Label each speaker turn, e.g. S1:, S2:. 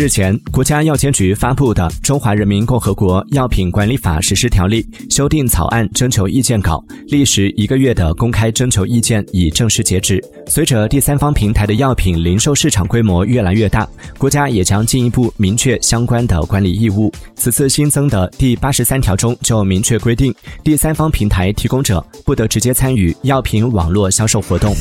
S1: 日前国家药监局发布的中华人民共和国药品管理法实施条例修订草案征求意见稿历时一个月的公开征求意见已正式截止随着第三方平台的药品零售市场规模越来越大国家也将进一步明确相关的管理义务此次新增的第八十三条中就明确规定第三方平台提供者不得直接参与药品网络销售活动。